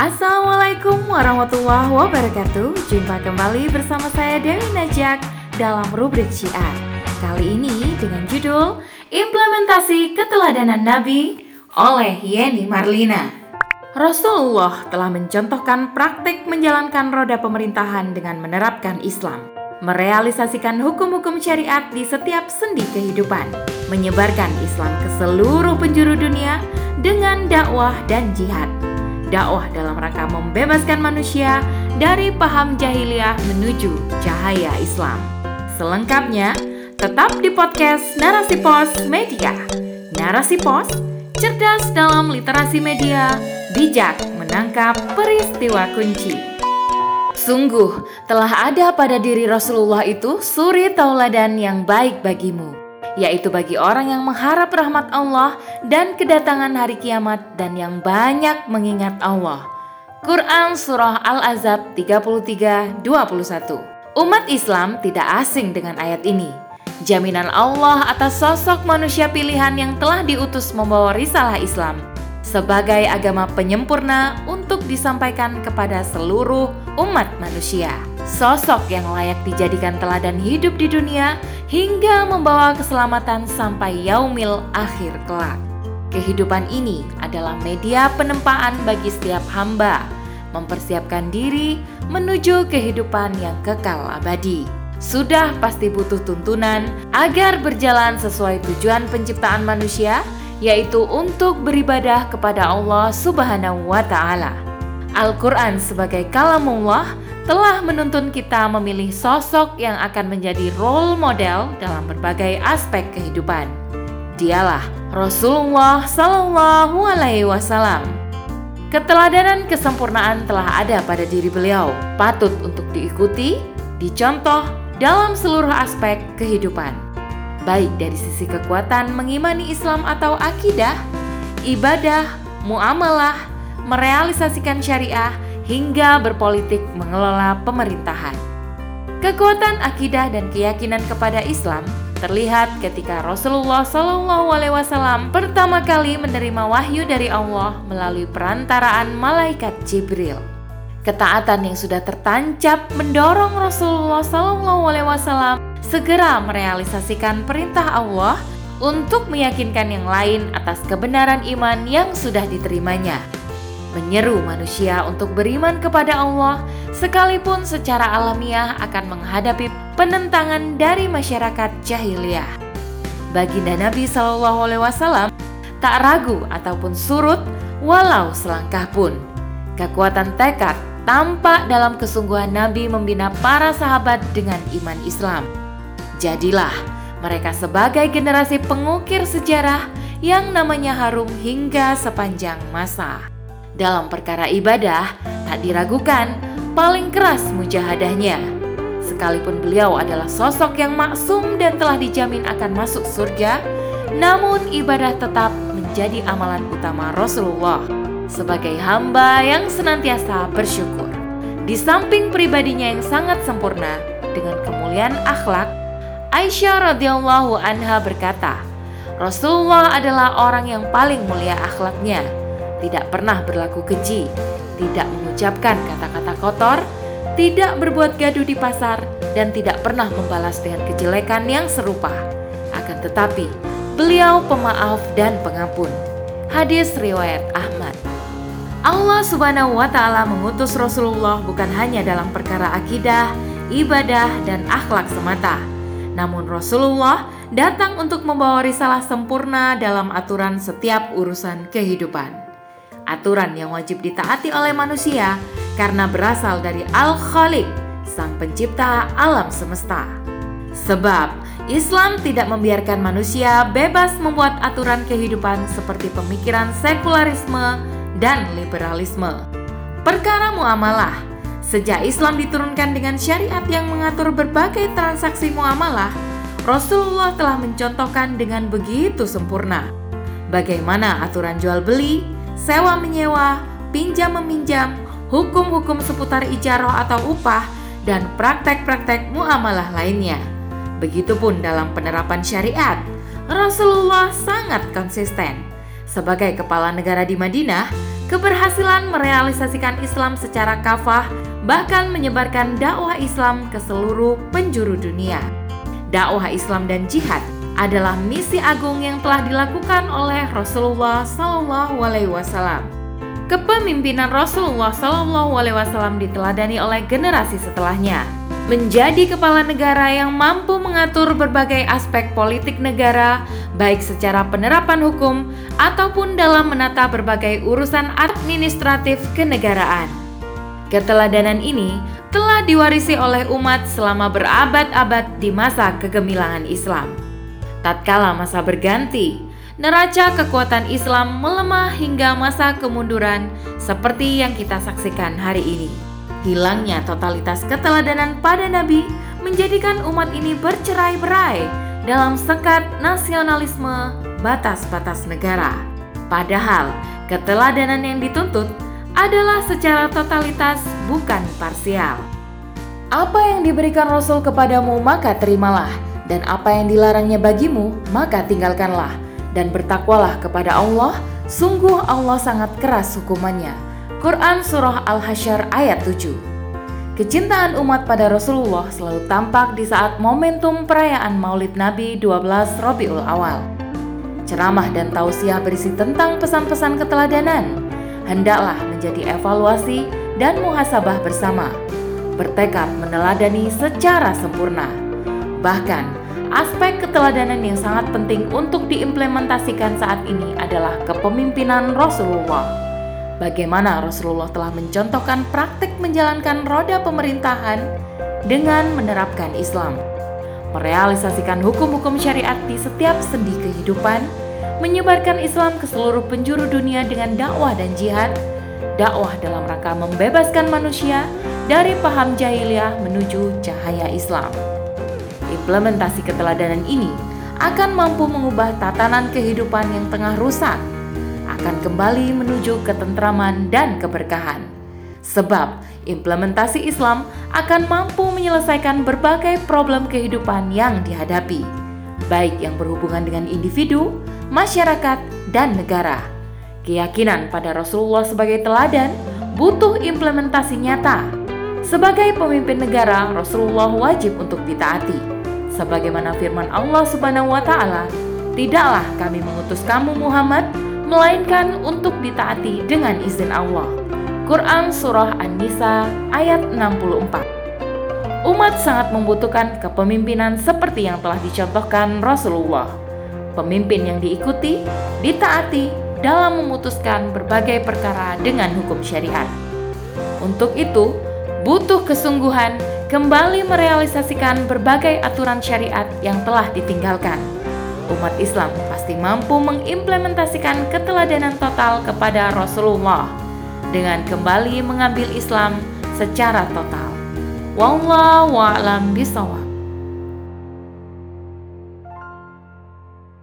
Assalamualaikum warahmatullahi wabarakatuh. Jumpa kembali bersama saya Dewi Najak dalam rubrik Syiar. Kali ini dengan judul Implementasi Keteladanan Nabi oleh Yeni Marlina. Rasulullah telah mencontohkan praktik menjalankan roda pemerintahan dengan menerapkan Islam. Merealisasikan hukum-hukum syariat di setiap sendi kehidupan, menyebarkan Islam ke seluruh penjuru dunia dengan dakwah dan jihad dakwah dalam rangka membebaskan manusia dari paham jahiliyah menuju cahaya Islam. Selengkapnya, tetap di podcast Narasi Pos Media. Narasi Pos, cerdas dalam literasi media, bijak menangkap peristiwa kunci. Sungguh, telah ada pada diri Rasulullah itu suri tauladan yang baik bagimu yaitu bagi orang yang mengharap rahmat Allah dan kedatangan hari kiamat dan yang banyak mengingat Allah. Quran Surah Al-Azab 33-21 Umat Islam tidak asing dengan ayat ini. Jaminan Allah atas sosok manusia pilihan yang telah diutus membawa risalah Islam sebagai agama penyempurna untuk disampaikan kepada seluruh umat manusia. Sosok yang layak dijadikan teladan hidup di dunia hingga membawa keselamatan sampai yaumil akhir kelak. Kehidupan ini adalah media penempaan bagi setiap hamba, mempersiapkan diri menuju kehidupan yang kekal abadi. Sudah pasti butuh tuntunan agar berjalan sesuai tujuan penciptaan manusia, yaitu untuk beribadah kepada Allah Subhanahu wa Ta'ala. Al-Quran sebagai kalamullah telah menuntun kita memilih sosok yang akan menjadi role model dalam berbagai aspek kehidupan. Dialah Rasulullah Sallallahu Alaihi Wasallam. Keteladanan kesempurnaan telah ada pada diri beliau, patut untuk diikuti, dicontoh dalam seluruh aspek kehidupan. Baik dari sisi kekuatan mengimani Islam atau akidah, ibadah, muamalah, merealisasikan syariah, hingga berpolitik mengelola pemerintahan. Kekuatan akidah dan keyakinan kepada Islam terlihat ketika Rasulullah Shallallahu Alaihi Wasallam pertama kali menerima wahyu dari Allah melalui perantaraan malaikat Jibril. Ketaatan yang sudah tertancap mendorong Rasulullah Shallallahu Alaihi Wasallam segera merealisasikan perintah Allah untuk meyakinkan yang lain atas kebenaran iman yang sudah diterimanya menyeru manusia untuk beriman kepada Allah, sekalipun secara alamiah akan menghadapi penentangan dari masyarakat jahiliyah. Baginda Nabi Shallallahu Alaihi Wasallam tak ragu ataupun surut walau selangkah pun. Kekuatan tekad tampak dalam kesungguhan Nabi membina para sahabat dengan iman Islam. Jadilah mereka sebagai generasi pengukir sejarah yang namanya harum hingga sepanjang masa. Dalam perkara ibadah, tak diragukan paling keras mujahadahnya. Sekalipun beliau adalah sosok yang maksum dan telah dijamin akan masuk surga, namun ibadah tetap menjadi amalan utama Rasulullah sebagai hamba yang senantiasa bersyukur. Di samping pribadinya yang sangat sempurna dengan kemuliaan akhlak, Aisyah radhiyallahu anha berkata, Rasulullah adalah orang yang paling mulia akhlaknya tidak pernah berlaku keji, tidak mengucapkan kata-kata kotor, tidak berbuat gaduh di pasar, dan tidak pernah membalas dengan kejelekan yang serupa. Akan tetapi, beliau pemaaf dan pengampun. Hadis riwayat Ahmad. Allah Subhanahu wa taala mengutus Rasulullah bukan hanya dalam perkara akidah, ibadah, dan akhlak semata. Namun Rasulullah datang untuk membawa risalah sempurna dalam aturan setiap urusan kehidupan aturan yang wajib ditaati oleh manusia karena berasal dari Al-Khaliq, Sang Pencipta alam semesta. Sebab Islam tidak membiarkan manusia bebas membuat aturan kehidupan seperti pemikiran sekularisme dan liberalisme. Perkara muamalah, sejak Islam diturunkan dengan syariat yang mengatur berbagai transaksi muamalah, Rasulullah telah mencontohkan dengan begitu sempurna bagaimana aturan jual beli, sewa menyewa, pinjam meminjam, hukum-hukum seputar ijaroh atau upah, dan praktek-praktek muamalah lainnya. Begitupun dalam penerapan syariat, Rasulullah sangat konsisten. Sebagai kepala negara di Madinah, keberhasilan merealisasikan Islam secara kafah, bahkan menyebarkan dakwah Islam ke seluruh penjuru dunia. Dakwah Islam dan jihad adalah misi agung yang telah dilakukan oleh Rasulullah Wasallam. Kepemimpinan Rasulullah Wasallam diteladani oleh generasi setelahnya. Menjadi kepala negara yang mampu mengatur berbagai aspek politik negara, baik secara penerapan hukum ataupun dalam menata berbagai urusan administratif kenegaraan. Keteladanan ini telah diwarisi oleh umat selama berabad-abad di masa kegemilangan Islam. Tatkala masa berganti, neraca kekuatan Islam melemah hingga masa kemunduran seperti yang kita saksikan hari ini. Hilangnya totalitas keteladanan pada Nabi menjadikan umat ini bercerai-berai dalam sekat nasionalisme batas-batas negara. Padahal keteladanan yang dituntut adalah secara totalitas bukan parsial. Apa yang diberikan Rasul kepadamu maka terimalah dan apa yang dilarangnya bagimu, maka tinggalkanlah, dan bertakwalah kepada Allah, sungguh Allah sangat keras hukumannya. Quran Surah Al-Hasyr ayat 7 Kecintaan umat pada Rasulullah selalu tampak di saat momentum perayaan Maulid Nabi 12 Robiul Awal. Ceramah dan tausiah berisi tentang pesan-pesan keteladanan. Hendaklah menjadi evaluasi dan muhasabah bersama. Bertekad meneladani secara sempurna. Bahkan, Aspek keteladanan yang sangat penting untuk diimplementasikan saat ini adalah kepemimpinan Rasulullah. Bagaimana Rasulullah telah mencontohkan praktik menjalankan roda pemerintahan dengan menerapkan Islam, merealisasikan hukum-hukum syariat di setiap sendi kehidupan, menyebarkan Islam ke seluruh penjuru dunia dengan dakwah dan jihad, dakwah dalam rangka membebaskan manusia dari paham jahiliyah menuju cahaya Islam. Implementasi keteladanan ini akan mampu mengubah tatanan kehidupan yang tengah rusak, akan kembali menuju ketentraman dan keberkahan. Sebab implementasi Islam akan mampu menyelesaikan berbagai problem kehidupan yang dihadapi, baik yang berhubungan dengan individu, masyarakat, dan negara. Keyakinan pada Rasulullah sebagai teladan butuh implementasi nyata. Sebagai pemimpin negara, Rasulullah wajib untuk ditaati sebagaimana firman Allah Subhanahu wa taala, "Tidaklah kami mengutus kamu Muhammad melainkan untuk ditaati dengan izin Allah." Quran surah An-Nisa ayat 64. Umat sangat membutuhkan kepemimpinan seperti yang telah dicontohkan Rasulullah. Pemimpin yang diikuti, ditaati dalam memutuskan berbagai perkara dengan hukum syariat. Untuk itu, butuh kesungguhan kembali merealisasikan berbagai aturan syariat yang telah ditinggalkan. Umat Islam pasti mampu mengimplementasikan keteladanan total kepada Rasulullah dengan kembali mengambil Islam secara total. Wallahu a'lam bishawab.